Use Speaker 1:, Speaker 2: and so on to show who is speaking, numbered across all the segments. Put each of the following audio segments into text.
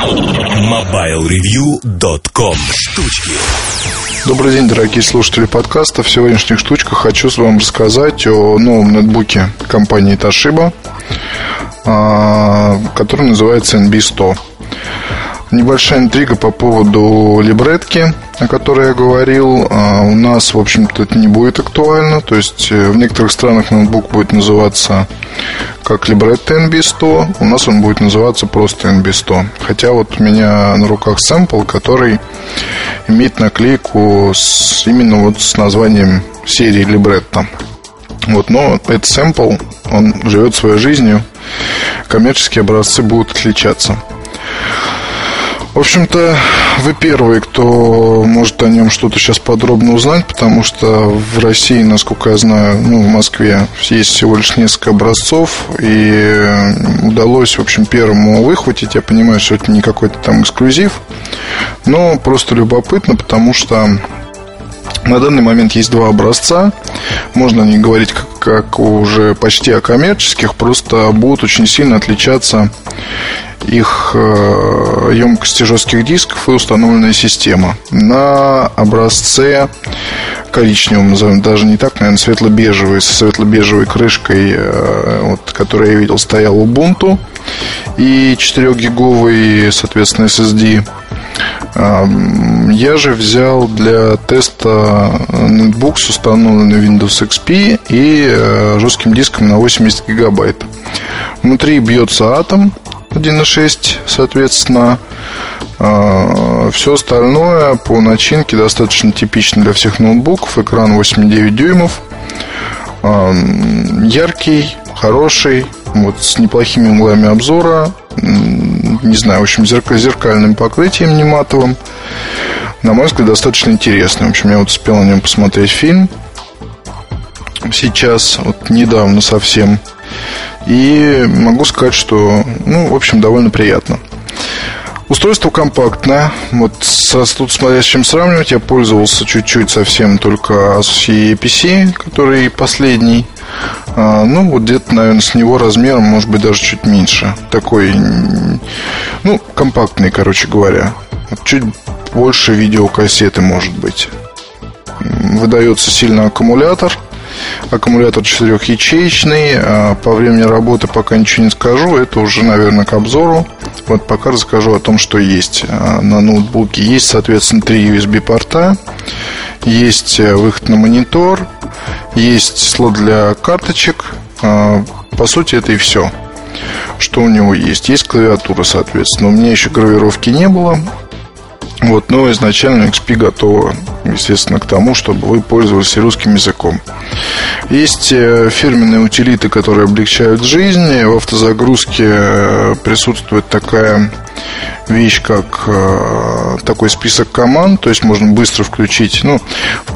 Speaker 1: MobileReview.com Штучки
Speaker 2: Добрый день, дорогие слушатели подкаста. В сегодняшних штучках хочу с вами рассказать о новом нетбуке компании Toshiba, а, который называется NB100. Небольшая интрига по поводу либретки, о которой я говорил. А, у нас, в общем-то, это не будет актуально. То есть э, в некоторых странах ноутбук будет называться как либретто NB100. У нас он будет называться просто NB100. Хотя вот у меня на руках сэмпл, который имеет наклейку с, именно вот с названием серии либретто. Вот, но этот сэмпл, он живет своей жизнью. Коммерческие образцы будут отличаться. В общем-то, вы первые, кто может о нем что-то сейчас подробно узнать, потому что в России, насколько я знаю, ну, в Москве есть всего лишь несколько образцов, и удалось, в общем, первому выхватить. Я понимаю, что это не какой-то там эксклюзив, но просто любопытно, потому что на данный момент есть два образца. Можно не говорить как, как уже почти о коммерческих, просто будут очень сильно отличаться их э, емкости жестких дисков и установленная система. На образце коричневом, назовем даже не так, наверное, светло-бежевый, со светло-бежевой крышкой, э, вот, которую я видел, стоял Ubuntu и 4-гиговый, соответственно, SSD. Я же взял для теста ноутбук с установленной Windows XP и э, жестким диском на 80 гигабайт. Внутри бьется атом 1.6, соответственно. А, Все остальное по начинке достаточно типично для всех ноутбуков. Экран 8,9 дюймов. А, яркий, хороший, вот с неплохими углами обзора. Не знаю, в общем, зеркальным покрытием не матовым. На мой взгляд, достаточно интересный. В общем, я вот успел на нем посмотреть фильм. Сейчас, вот недавно совсем и могу сказать, что, ну, в общем, довольно приятно. Устройство компактное. Вот со, тут смотря с чем сравнивать, я пользовался чуть-чуть совсем только Asus EPC, который последний. А, ну, вот где-то, наверное, с него размером, может быть, даже чуть меньше. Такой, ну, компактный, короче говоря. Вот чуть больше видеокассеты, может быть. Выдается сильно аккумулятор – Аккумулятор четырехячеечный. А по времени работы пока ничего не скажу. Это уже, наверное, к обзору. Вот пока расскажу о том, что есть а, на ноутбуке. Есть, соответственно, три USB-порта. Есть э, выход на монитор. Есть слот для карточек. А, по сути, это и все что у него есть. Есть клавиатура, соответственно. У меня еще гравировки не было. Вот, но изначально XP готова, естественно, к тому, чтобы вы пользовались русским языком. Есть э, фирменные утилиты, которые облегчают жизнь. В автозагрузке э, присутствует такая вещь, как э, такой список команд, то есть можно быстро включить, ну,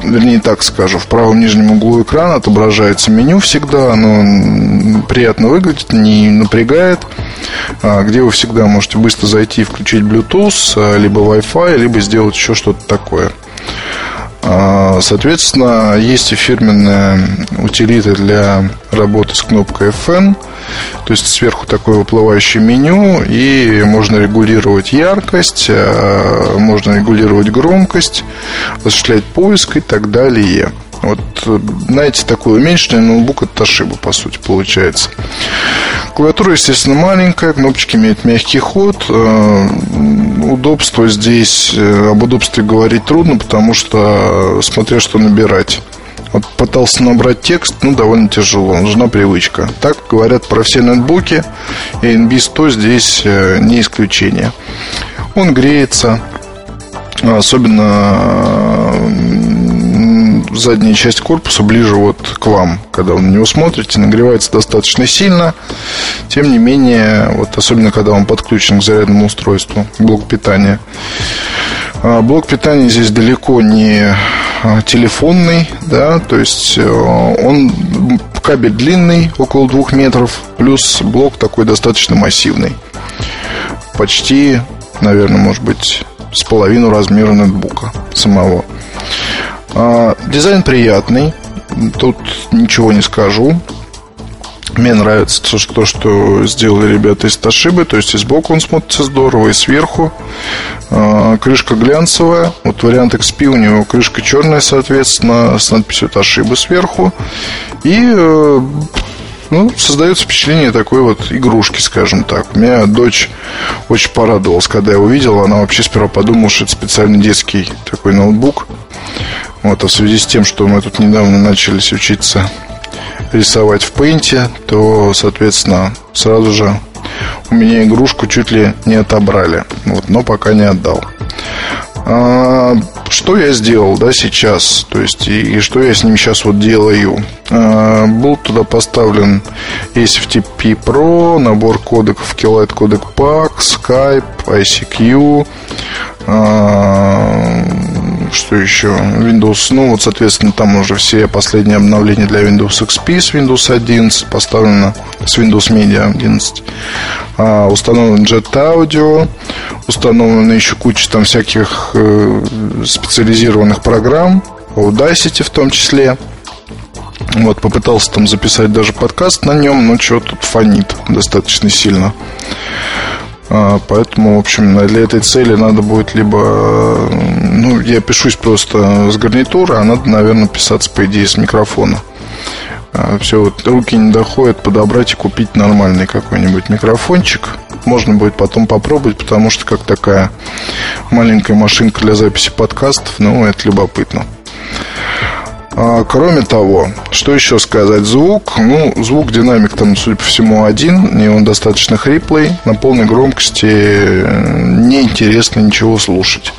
Speaker 2: вернее так скажу, в правом нижнем углу экрана отображается меню всегда, оно приятно выглядит, не напрягает, где вы всегда можете быстро зайти и включить Bluetooth, а, либо Wi-Fi, либо сделать еще что-то такое. А, соответственно, есть и фирменная утилита для работы с кнопкой FN. То есть сверху такое выплывающее меню, и можно регулировать яркость, можно регулировать громкость, осуществлять поиск и так далее. Вот, знаете, такой уменьшенный ноутбук от Toshiba, по сути, получается. Клавиатура, естественно, маленькая, кнопочки имеют мягкий ход. Э, удобство здесь, э, об удобстве говорить трудно, потому что смотря что набирать. Вот пытался набрать текст, ну, довольно тяжело, нужна привычка. Так говорят про все ноутбуки, и NB100 здесь э, не исключение. Он греется, особенно задняя часть корпуса ближе вот к вам, когда вы на него смотрите, нагревается достаточно сильно. Тем не менее, вот особенно когда он подключен к зарядному устройству, блок питания. А, блок питания здесь далеко не а, телефонный, да, то есть э, он кабель длинный, около двух метров, плюс блок такой достаточно массивный. Почти, наверное, может быть, с половину размера ноутбука самого. А, дизайн приятный, тут ничего не скажу. Мне нравится то, что, то, что сделали ребята из Тошибы. То есть и сбоку он смотрится здорово, и сверху. А, крышка глянцевая. Вот вариант XP у него крышка черная, соответственно, с надписью Тошиба сверху. И э, ну, создается впечатление такой вот игрушки, скажем так. У меня дочь очень порадовалась, когда я увидел. Она вообще сперва подумала, что это специальный детский такой ноутбук. Вот, а в связи с тем, что мы тут недавно начались учиться рисовать в пейнте, то, соответственно, сразу же у меня игрушку чуть ли не отобрали. Вот, но пока не отдал. А, что я сделал, да, сейчас? То есть, и, и что я с ним сейчас вот делаю? А, был туда поставлен SFTP Pro, набор кодеков Keylight кодек Pack, Skype, ICQ, а, что еще? Windows, ну вот, соответственно, там уже все последние обновления для Windows XP с Windows 11 поставлено, с Windows Media 11. А, установлен Jet Audio, установлена еще куча там всяких э, специализированных программ, Audacity в том числе. Вот, попытался там записать даже подкаст на нем, но что тут фонит достаточно сильно. А, поэтому, в общем, для этой цели надо будет либо... Ну, я пишусь просто с гарнитуры, а надо, наверное, писаться, по идее, с микрофона. А, Все, вот руки не доходят подобрать и купить нормальный какой-нибудь микрофончик. Можно будет потом попробовать, потому что как такая маленькая машинка для записи подкастов, ну, это любопытно. А, кроме того, что еще сказать? Звук, ну, звук динамик там, судя по всему, один, и он достаточно хриплый, на полной громкости э, неинтересно ничего слушать.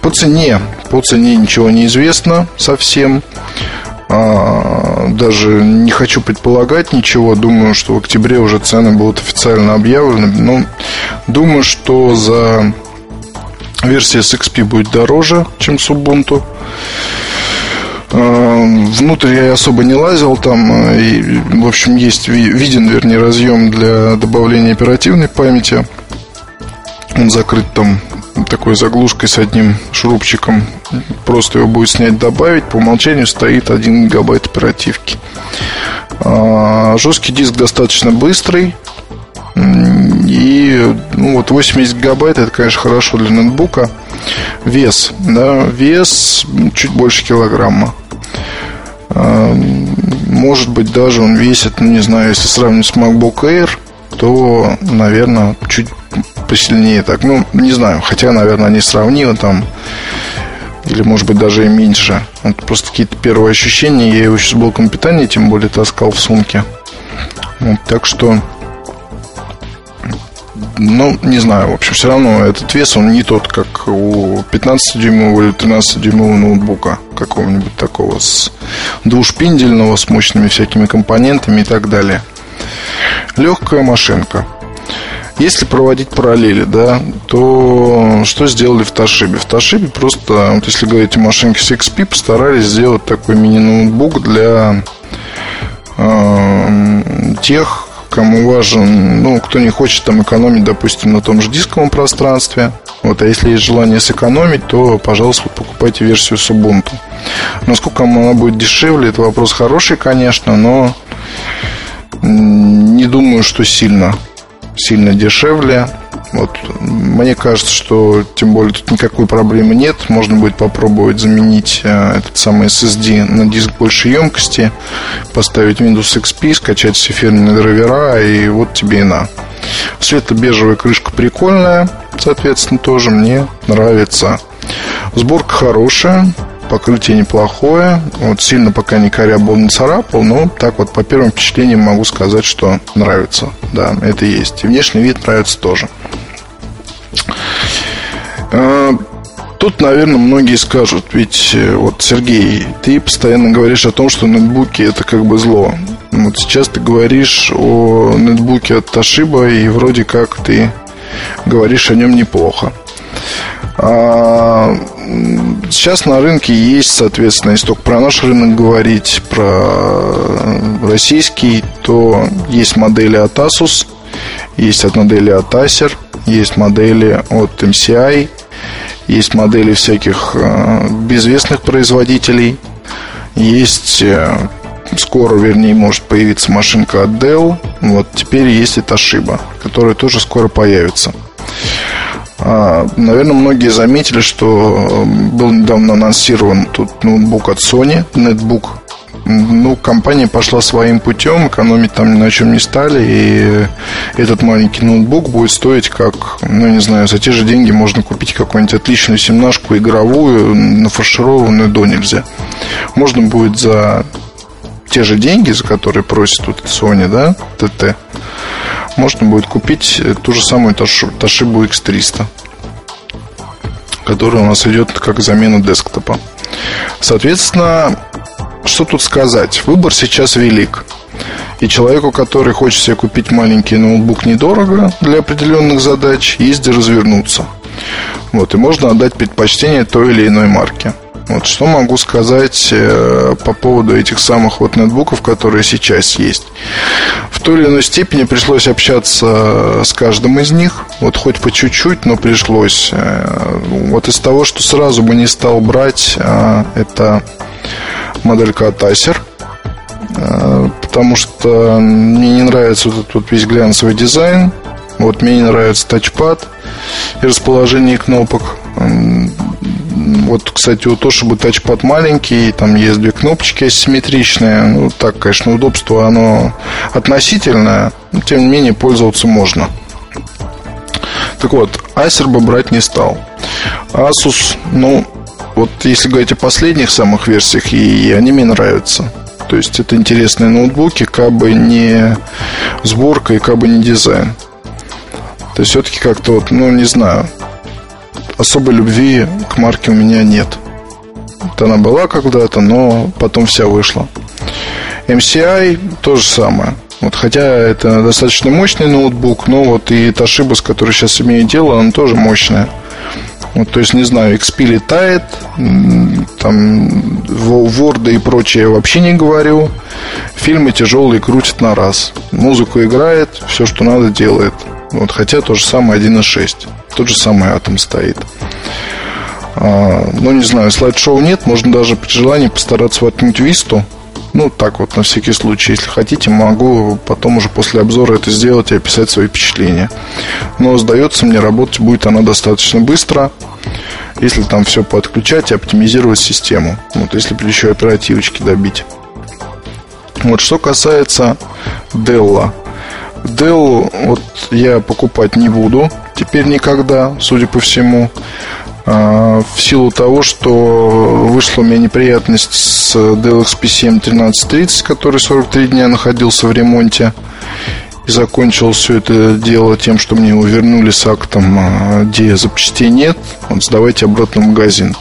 Speaker 2: По цене, по цене ничего не известно совсем. А, даже не хочу предполагать ничего. Думаю, что в октябре уже цены будут официально объявлены. Ну, думаю, что за версия с XP будет дороже, чем с Ubuntu. Э, внутрь я особо не лазил, там, э, и, в общем, есть виден, вернее, разъем для добавления оперативной памяти. Он закрыт там такой заглушкой с одним шурупчиком. Просто его будет снять, добавить. По умолчанию стоит 1 гигабайт оперативки. А, жесткий диск достаточно быстрый. И ну, вот 80 гигабайт это, конечно, хорошо для ноутбука. Вес, да, вес чуть больше килограмма. Может быть, даже он весит, ну, не знаю, если сравнивать с MacBook Air, то, наверное, чуть посильнее так. Ну, не знаю, хотя, наверное, они сравнимы там. Или, может быть, даже и меньше. Это просто какие-то первые ощущения. Я его сейчас с блоком питания, тем более, таскал в сумке. Вот, так что ну, не знаю, в общем, все равно этот вес, он не тот, как у 15-дюймового или 13-дюймового ноутбука какого-нибудь такого с двушпиндельного, с мощными всякими компонентами и так далее. Легкая машинка. Если проводить параллели, да, то что сделали в Тошибе? В Тошибе просто, вот если говорить о машинке с XP, постарались сделать такой мини-ноутбук для э, тех, кому важен, ну, кто не хочет там экономить, допустим, на том же дисковом пространстве. Вот, а если есть желание сэкономить, то, пожалуйста, покупайте версию с Ubuntu. Насколько она будет дешевле, это вопрос хороший, конечно, но не думаю, что сильно, сильно дешевле. Вот, мне кажется, что тем более тут никакой проблемы нет. Можно будет попробовать заменить э, этот самый SSD на диск большей емкости, поставить Windows XP, скачать все фирменные драйвера, и вот тебе и на. Светло-бежевая крышка прикольная, соответственно, тоже мне нравится. Сборка хорошая, покрытие неплохое. Вот сильно пока не корябал, не царапал, но так вот по первым впечатлениям могу сказать, что нравится. Да, это есть. И внешний вид нравится тоже. А, тут, наверное, многие скажут, ведь э, вот, Сергей, ты постоянно говоришь о том, что ноутбуки это как бы зло. Вот сейчас ты говоришь о ноутбуке от Toshiba, и вроде как ты говоришь о нем неплохо. А, сейчас на рынке есть, соответственно, если только про наш рынок говорить, про российский, то есть модели от Asus, есть от модели от Acer, есть модели от MCI, есть модели всяких э, безвестных производителей, есть э, скоро, вернее, может появиться машинка от Dell. Вот теперь есть и Toshiba, которая тоже скоро появится. А, наверное, многие заметили, что был недавно анонсирован тут ноутбук от Sony, нетбук ну, компания пошла своим путем, экономить там ни на чем не стали, и этот маленький ноутбук будет стоить как, ну, не знаю, за те же деньги можно купить какую-нибудь отличную семнашку игровую, нафаршированную до нельзя. Можно будет за те же деньги, за которые просит тут Sony, да, ТТ, можно будет купить ту же самую Toshiba X300 которая у нас идет как замена десктопа. Соответственно, что тут сказать? Выбор сейчас велик. И человеку, который хочет себе купить маленький ноутбук недорого для определенных задач, есть где развернуться. Вот, и можно отдать предпочтение той или иной марке. Вот что могу сказать э, по поводу этих самых вот ноутбуков, которые сейчас есть. В той или иной степени пришлось общаться с каждым из них. Вот хоть по чуть-чуть, но пришлось. Э, вот из того, что сразу бы не стал брать, э, это моделька от Acer э, потому что мне не нравится вот этот вот весь глянцевый дизайн. Вот мне не нравится тачпад и расположение кнопок. Вот, кстати, у Toshiba тачпад маленький, там есть две кнопочки асимметричные. Ну, так, конечно, удобство, оно относительное, но, тем не менее, пользоваться можно. Так вот, Acer бы брать не стал. Asus, ну, вот если говорить о последних самых версиях, и они мне нравятся. То есть это интересные ноутбуки, как бы не сборка и как бы не дизайн. То есть все-таки как-то вот, ну не знаю, особой любви к марке у меня нет. Вот она была когда-то, но потом вся вышла. MCI то же самое. Вот, хотя это достаточно мощный ноутбук, но вот и Toshiba, с которой сейчас имею дело, она тоже мощная. Вот, то есть, не знаю, XP летает, там Word и прочее вообще не говорю. Фильмы тяжелые крутят на раз. Музыку играет, все, что надо, делает. Вот, хотя то же самое 1.6. Тот же самый атом стоит. А, ну, не знаю, слайд-шоу нет. Можно даже при желании постараться воткнуть Висту ну, так вот, на всякий случай. Если хотите, могу потом уже после обзора это сделать и описать свои впечатления. Но, сдается мне, работать будет она достаточно быстро, если там все подключать и оптимизировать систему. Вот, если еще оперативочки добить. Вот, что касается Dell. Dell вот я покупать не буду теперь никогда, судя по всему. А, в силу того, что вышла у меня неприятность с Dell XP7 1330, который 43 дня находился в ремонте. И закончил все это дело тем, что мне его вернули с актом, а, где запчастей нет. Вот сдавайте обратно в магазин.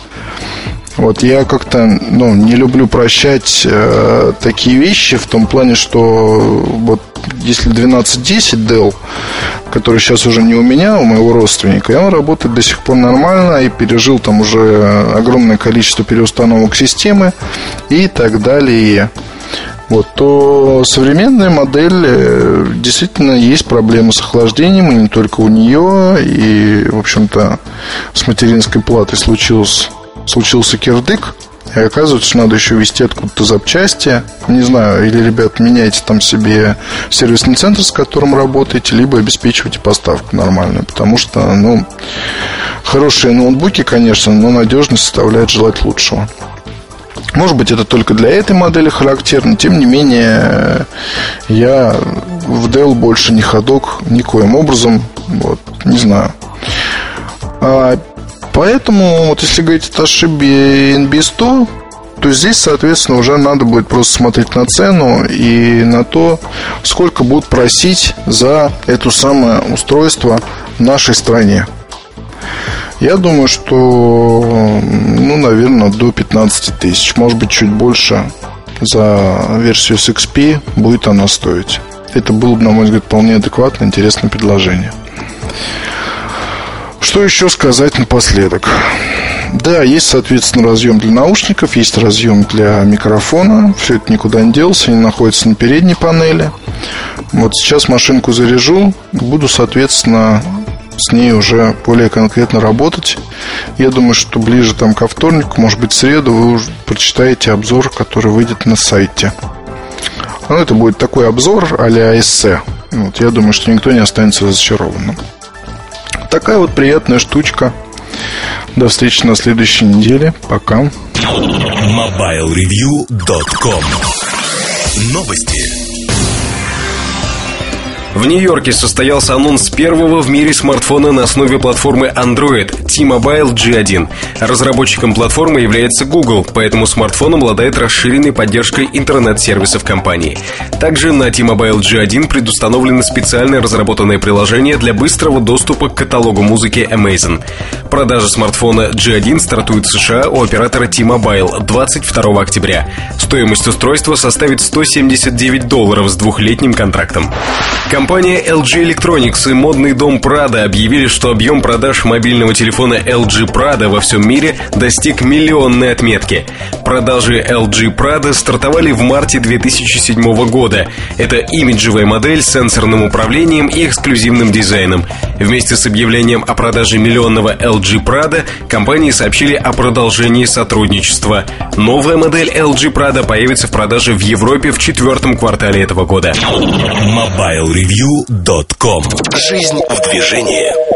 Speaker 2: Вот я как-то ну, не люблю прощать э, такие вещи в том плане, что вот если 1210 Dell, который сейчас уже не у меня, у моего родственника, и он работает до сих пор нормально и пережил там уже огромное количество переустановок системы и так далее. Вот, то современная модель э, действительно есть проблемы с охлаждением, и не только у нее, и, в общем-то, с материнской платой случилось случился кирдык, и оказывается, что надо еще вести откуда-то запчасти. Не знаю, или, ребят, меняйте там себе сервисный центр, с которым работаете, либо обеспечивайте поставку нормальную. Потому что, ну, хорошие ноутбуки, конечно, но надежность составляет желать лучшего. Может быть, это только для этой модели характерно. Тем не менее, я в Dell больше не ходок никоим образом. Вот, не знаю. Поэтому, вот если говорить о ошибе NB100, то здесь, соответственно, уже надо будет просто смотреть на цену и на то, сколько будут просить за это самое устройство в нашей стране. Я думаю, что, ну, наверное, до 15 тысяч, может быть, чуть больше за версию с XP будет она стоить. Это было бы, на мой взгляд, вполне адекватное, интересное предложение. Что еще сказать напоследок? Да, есть, соответственно, разъем для наушников, есть разъем для микрофона. Все это никуда не делся, они находятся на передней панели. Вот сейчас машинку заряжу, буду, соответственно, с ней уже более конкретно работать. Я думаю, что ближе там ко вторнику, может быть, среду, вы уже прочитаете обзор, который выйдет на сайте. Ну, это будет такой обзор а-ля эссе. Вот, я думаю, что никто не останется разочарованным. Такая вот приятная штучка. До встречи на следующей неделе. Пока.
Speaker 1: MobileReview.com Новости.
Speaker 3: В Нью-Йорке состоялся анонс первого в мире смартфона на основе платформы Android T-Mobile G1. Разработчиком платформы является Google, поэтому смартфон обладает расширенной поддержкой интернет-сервисов компании. Также на T-Mobile G1 предустановлено специально разработанное приложение для быстрого доступа к каталогу музыки Amazon. Продажа смартфона G1 стартует в США у оператора T-Mobile 22 октября. Стоимость устройства составит 179 долларов с двухлетним контрактом. Компания LG Electronics и модный дом Prada объявили, что объем продаж мобильного телефона LG Prada во всем мире достиг миллионной отметки. Продажи LG Prada стартовали в марте 2007 года. Это имиджевая модель с сенсорным управлением и эксклюзивным дизайном. Вместе с объявлением о продаже миллионного LG Prada компании сообщили о продолжении сотрудничества. Новая модель LG Prada появится в продаже в Европе в четвертом квартале этого года.
Speaker 1: MobileReview.com Жизнь в движении.